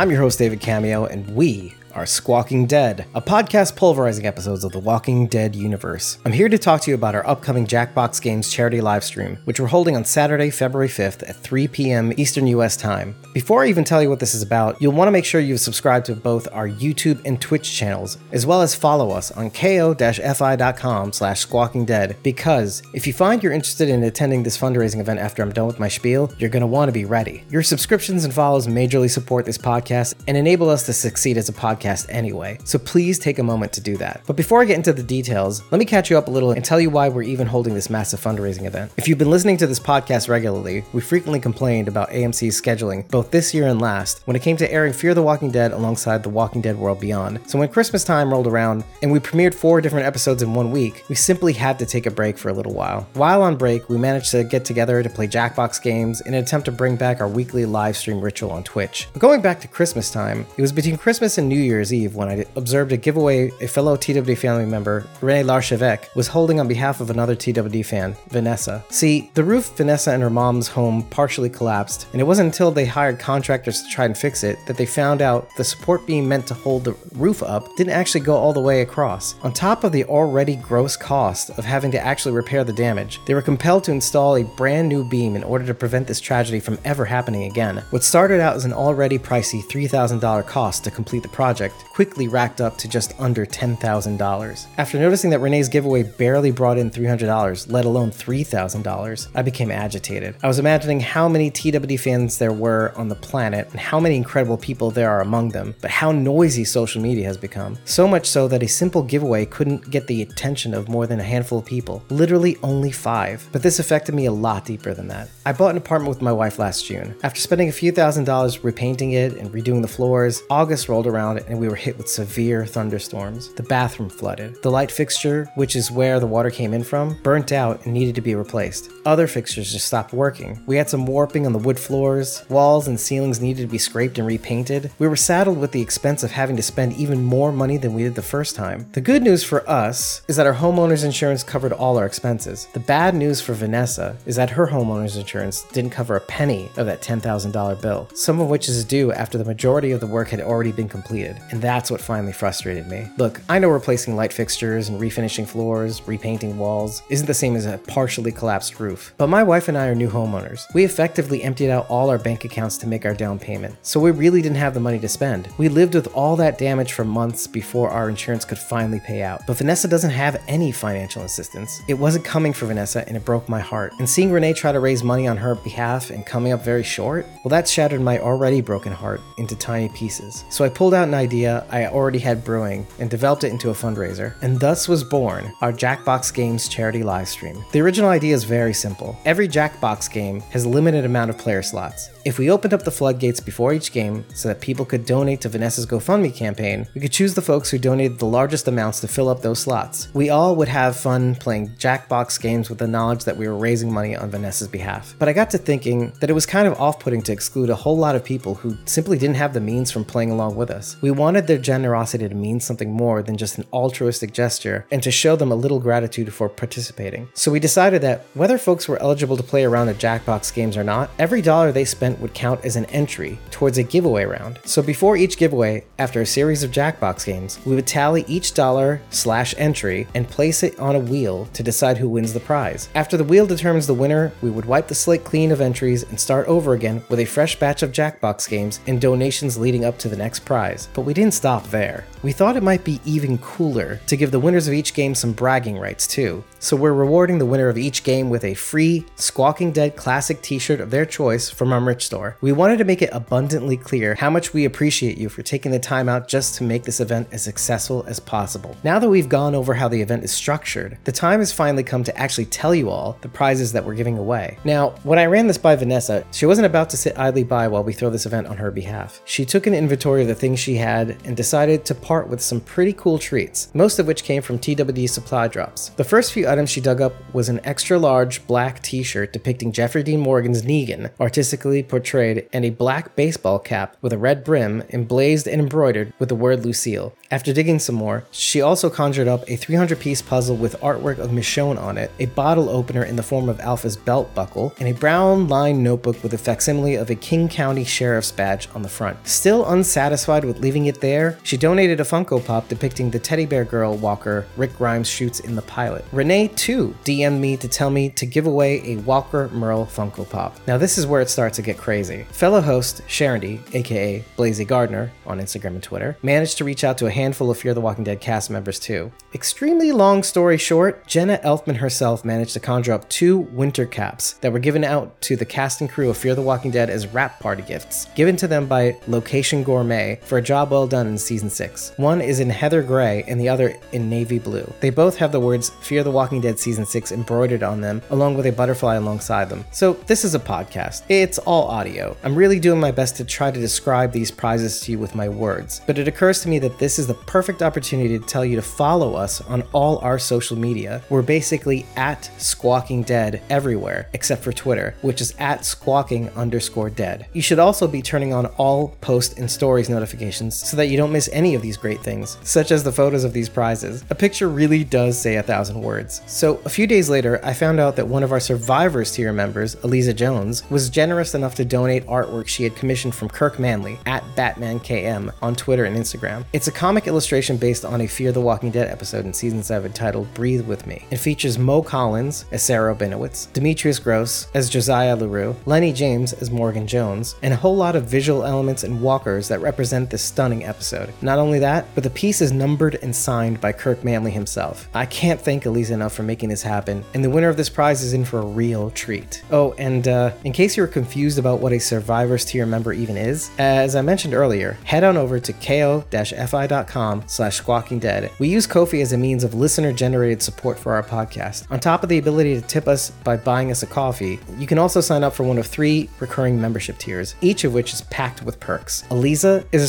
I'm your host, David Cameo, and we are Squawking Dead, a podcast pulverizing episodes of the Walking Dead universe. I'm here to talk to you about our upcoming Jackbox Games charity livestream, which we're holding on Saturday, February 5th at 3 p.m. Eastern US time. Before I even tell you what this is about, you'll want to make sure you've subscribed to both our YouTube and Twitch channels, as well as follow us on ko-fi.com slash squawkingdead, because if you find you're interested in attending this fundraising event after I'm done with my spiel, you're going to want to be ready. Your subscriptions and follows majorly support this podcast and enable us to succeed as a podcast anyway, so please take a moment to do that. But before I get into the details, let me catch you up a little and tell you why we're even holding this massive fundraising event. If you've been listening to this podcast regularly, we frequently complained about AMC's scheduling, both this year and last, when it came to airing Fear the Walking Dead alongside The Walking Dead World Beyond. So when Christmas time rolled around and we premiered four different episodes in one week, we simply had to take a break for a little while. While on break, we managed to get together to play Jackbox games in an attempt to bring back our weekly live stream ritual on Twitch. But going back to Christmas time, it was between Christmas and New Year's Eve when I observed a giveaway a fellow TWD family member, Rene Larchevêque, was holding on behalf of another TWD fan, Vanessa. See, the roof Vanessa and her mom's home partially collapsed, and it wasn't until they hired contractors to try and fix it that they found out the support beam meant to hold the roof up didn't actually go all the way across. On top of the already gross cost of having to actually repair the damage, they were compelled to install a brand new beam in order to prevent this tragedy from ever happening again. What started out as an already pricey $3,000 cost to complete the project quickly racked up to just under $10,000. After noticing that Renee's giveaway barely brought in $300, let alone $3,000, I became agitated. I was imagining how many TWD fans there were on the planet and how many incredible people there are among them, but how noisy social media has become. So much so that a simple giveaway couldn't get the attention of more than a handful of people, literally only five. But this affected me a lot deeper than that. I bought an apartment with my wife last June. After spending a few thousand dollars repainting it and redoing the floors, August rolled around and we were hit with severe thunderstorms. The bathroom flooded. The light fixture, which is where the water came in from, burnt out and needed to be replaced. Other fixtures just stopped working. We had some warping on the wood floors. Walls and ceilings needed to be scraped and repainted. We were saddled with the expense of having to spend even more money than we did the first time. The good news for us is that our homeowner's insurance covered all our expenses. The bad news for Vanessa is that her homeowner's insurance didn't cover a penny of that $10,000 bill, some of which is due after the majority of the work had already been completed. And that's what finally frustrated me. Look, I know replacing light fixtures and refinishing floors, repainting walls isn't the same as a partially collapsed roof, but my wife and I are new homeowners. We effectively emptied out all our bank accounts to make our down payment, so we really didn't have the money to spend. We lived with all that damage for months before our insurance could finally pay out. But Vanessa doesn't have any financial assistance. It wasn't coming for Vanessa and it broke my heart. And seeing Renee try to raise money on her behalf and coming up very short, well, that shattered my already broken heart into tiny pieces. So I pulled out an idea I already had brewing and developed it into a fundraiser. And thus was born our Jackbox Games charity livestream. The original idea is very simple. Every Jackbox game has a limited amount of player slots. If we opened up the floodgates before each game so that people could donate to Vanessa's GoFundMe campaign, we could choose the folks who donated the largest amounts to fill up those slots. We all would have fun playing Jackbox games with the knowledge that we were raising money on Vanessa's behalf. But I got to thinking that it was kind of off putting to exclude a whole lot of people who simply didn't have the means from playing along with us. We wanted their generosity to mean something more than just an altruistic gesture and to show them a little gratitude for participating. So we decided that whether folks were eligible to play around the Jackbox games or not, every dollar they spent would count as an entry towards a giveaway round. So before each giveaway, after a series of Jackbox games, we would tally each dollar slash entry and place it on a wheel to decide who wins the prize. After the wheel determines the winner, we would wipe the slate clean of entries and start over again with a fresh batch of Jackbox games and donations leading up to the next prize. But we didn't stop there. We thought it might be even cooler to give the winners of each game some bragging rights too. So we're rewarding the winner of each game with a free Squawking Dead classic t-shirt of their choice from our merch store. We wanted to make it abundantly clear how much we appreciate you for taking the time out just to make this event as successful as possible. Now that we've gone over how the event is structured, the time has finally come to actually tell you all the prizes that we're giving away. Now, when I ran this by Vanessa, she wasn't about to sit idly by while we throw this event on her behalf. She took an inventory of the things she had and decided to part with some pretty cool treats, most of which came from TWD supply drops. The first few items she dug up was an extra large black t shirt depicting Jeffrey Dean Morgan's Negan, artistically portrayed, and a black baseball cap with a red brim emblazed and embroidered with the word Lucille. After digging some more, she also conjured up a 300 piece puzzle with artwork of Michonne on it, a bottle opener in the form of Alpha's belt buckle, and a brown lined notebook with a facsimile of a King County Sheriff's badge on the front. Still unsatisfied with leaving it there, she donated a Funko Pop depicting the teddy bear girl walker Rick Grimes shoots in the pilot. Renee, too, DM'd me to tell me to give away a Walker Merle Funko Pop. Now, this is where it starts to get crazy. Fellow host Sharondy, aka Blazy Gardner, on Instagram and Twitter, managed to reach out to a handful of Fear the Walking Dead cast members too. Extremely long story short, Jenna Elfman herself managed to conjure up two winter caps that were given out to the cast and crew of Fear the Walking Dead as wrap party gifts, given to them by Location Gourmet for a well done in season 6. One is in heather gray and the other in navy blue. They both have the words Fear the Walking Dead season 6 embroidered on them, along with a butterfly alongside them. So, this is a podcast. It's all audio. I'm really doing my best to try to describe these prizes to you with my words, but it occurs to me that this is the perfect opportunity to tell you to follow us on all our social media. We're basically at Squawking Dead everywhere except for Twitter, which is at squawking underscore dead. You should also be turning on all post and stories notifications so that you don't miss any of these great things, such as the photos of these prizes. A picture really does say a thousand words. So, a few days later, I found out that one of our Survivors tier members, Eliza Jones, was generous enough to donate artwork she had commissioned from Kirk Manley at BatmanKM on Twitter and Instagram. It's a comic illustration based on a Fear the Walking Dead episode in season 7 titled Breathe With Me. It features Mo Collins as Sarah Rabinowitz, Demetrius Grosse as Josiah LaRue, Lenny James as Morgan Jones, and a whole lot of visual elements and walkers that represent the this stunning episode. Not only that, but the piece is numbered and signed by Kirk Manley himself. I can't thank Eliza enough for making this happen, and the winner of this prize is in for a real treat. Oh, and uh, in case you were confused about what a Survivors tier member even is, as I mentioned earlier, head on over to ko-fi.com slash squawking dead. We use Ko-fi as a means of listener-generated support for our podcast. On top of the ability to tip us by buying us a coffee, you can also sign up for one of three recurring membership tiers, each of which is packed with perks. Eliza is a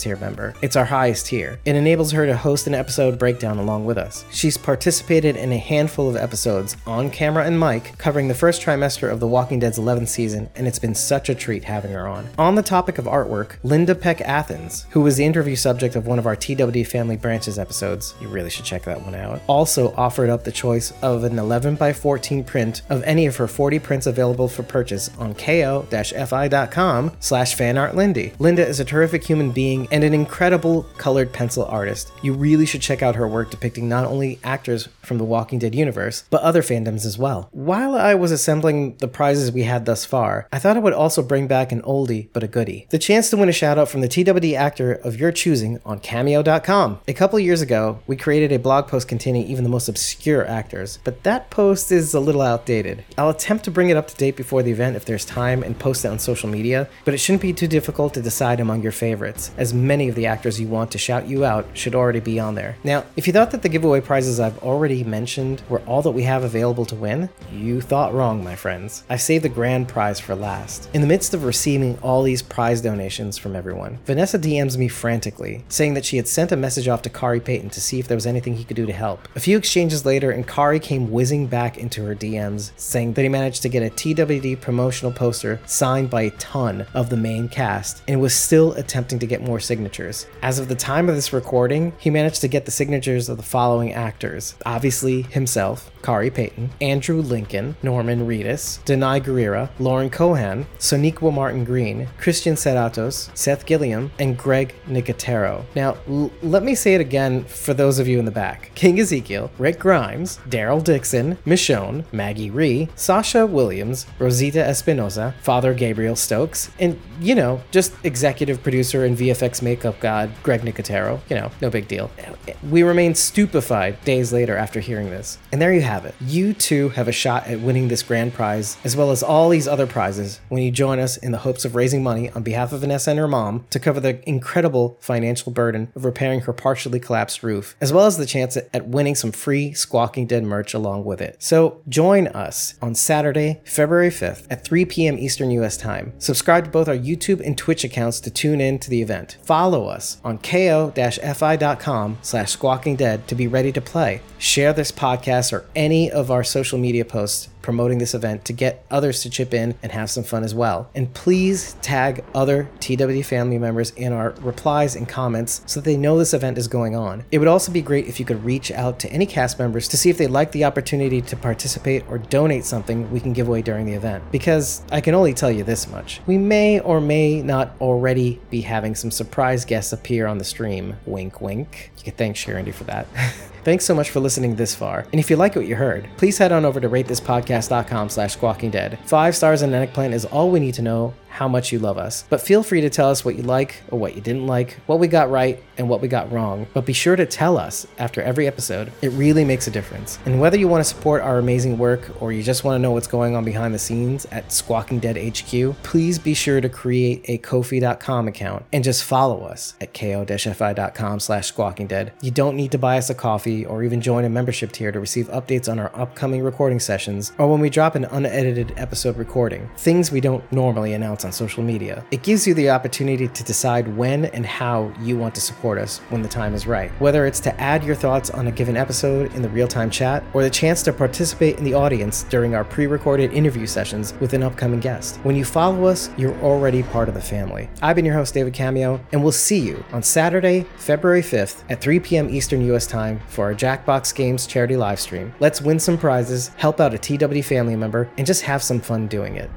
Tier member. It's our highest tier. It enables her to host an episode breakdown along with us. She's participated in a handful of episodes on camera and mic covering the first trimester of The Walking Dead's 11th season, and it's been such a treat having her on. On the topic of artwork, Linda Peck Athens, who was the interview subject of one of our TWD Family Branches episodes, you really should check that one out, also offered up the choice of an 11 by 14 print of any of her 40 prints available for purchase on ko-fi.com slash fanartlindy. Linda is a terrific human being and an incredible colored pencil artist. You really should check out her work depicting not only actors from the Walking Dead universe, but other fandoms as well. While I was assembling the prizes we had thus far, I thought I would also bring back an oldie but a goodie. The chance to win a shout out from the TWD actor of your choosing on cameo.com. A couple years ago, we created a blog post containing even the most obscure actors, but that post is a little outdated. I'll attempt to bring it up to date before the event if there's time and post it on social media, but it shouldn't be too difficult to decide among your favorites, as many of the actors you want to shout you out should already be on there. Now, if you thought that the giveaway prizes I've already mentioned were all that we have available to win, you thought wrong, my friends. I saved the grand prize for last. In the midst of receiving all these prize donations from everyone, Vanessa DMs me frantically, saying that she had sent a message off to Khary Payton to see if there was anything he could do to help. A few exchanges later, and Khary came whizzing back into her DMs, saying that he managed to get a TWD promotional poster signed by a ton of the main cast and was still attempting to get more signatures. As of the time of this recording, he managed to get the signatures of the following actors obviously, himself, Khary Payton, Andrew Lincoln, Norman Reedus, Danai Gurira, Lauren Cohan, Sonequa Martin Green, Christian Serratos, Seth Gilliam, and Greg Nicotero. Now, l- let me say it again for those of you in the back King Ezekiel, Rick Grimes, Daryl Dixon, Michonne, Maggie Rhee, Sasha Williams, Rosita Espinosa, Father Gabriel Stokes, and, you know, just executive producer and VFX makeup god Greg Nicotero. You know, no big deal. We remain stupefied days later after hearing this. And there you have it. You too have a shot at winning this grand prize, as well as all these other prizes, when you join us in the hopes of raising money on behalf of Vanessa and her mom to cover the incredible financial burden of repairing her partially collapsed roof, as well as the chance at- at winning some free Squawking Dead merch along with it. So join us on Saturday, February 5th at 3 p.m. Eastern US time. Subscribe to both our YouTube and Twitch accounts to tune in to the event. Follow us on ko-fi.com slash squawking dead to be ready to play. Share this podcast or any of our social media posts promoting this event to get others to chip in and have some fun as well. And please tag other TWD family members in our replies and comments so that they know this event is going on. It would also be great if you could reach out to any cast members to see if they'd like the opportunity to participate or donate something we can give away during the event. Because I can only tell you this much we may or may not already be having some surprise guests appear on the stream. Wink, wink. You can thank Sharondy for that. Thanks so much for listening this far. And if you like what you heard, please head on over to ratethispodcast.com slash squawkingdead. Five stars and an eggplant is all we need to know how much you love us. But feel free to tell us what you like or what you didn't like, what we got right and what we got wrong. But be sure to tell us after every episode. It really makes a difference. And whether you want to support our amazing work or you just want to know what's going on behind the scenes at Squawking Dead HQ, please be sure to create a Ko-fi.com account and just follow us at ko-fi.com slash squawking dead. You don't need to buy us a coffee or even join a membership tier to receive updates on our upcoming recording sessions or when we drop an unedited episode recording, things we don't normally announce on social media. It gives you the opportunity to decide when and how you want to support us when the time is right. Whether it's to add your thoughts on a given episode in the real time chat or the chance to participate in the audience during our pre recorded interview sessions with an upcoming guest. When you follow us, you're already part of the family. I've been your host, David Cameo, and we'll see you on Saturday, February 5th at 3 p.m. Eastern US time for our Jackbox Games charity live stream. Let's win some prizes, help out a TW family member, and just have some fun doing it.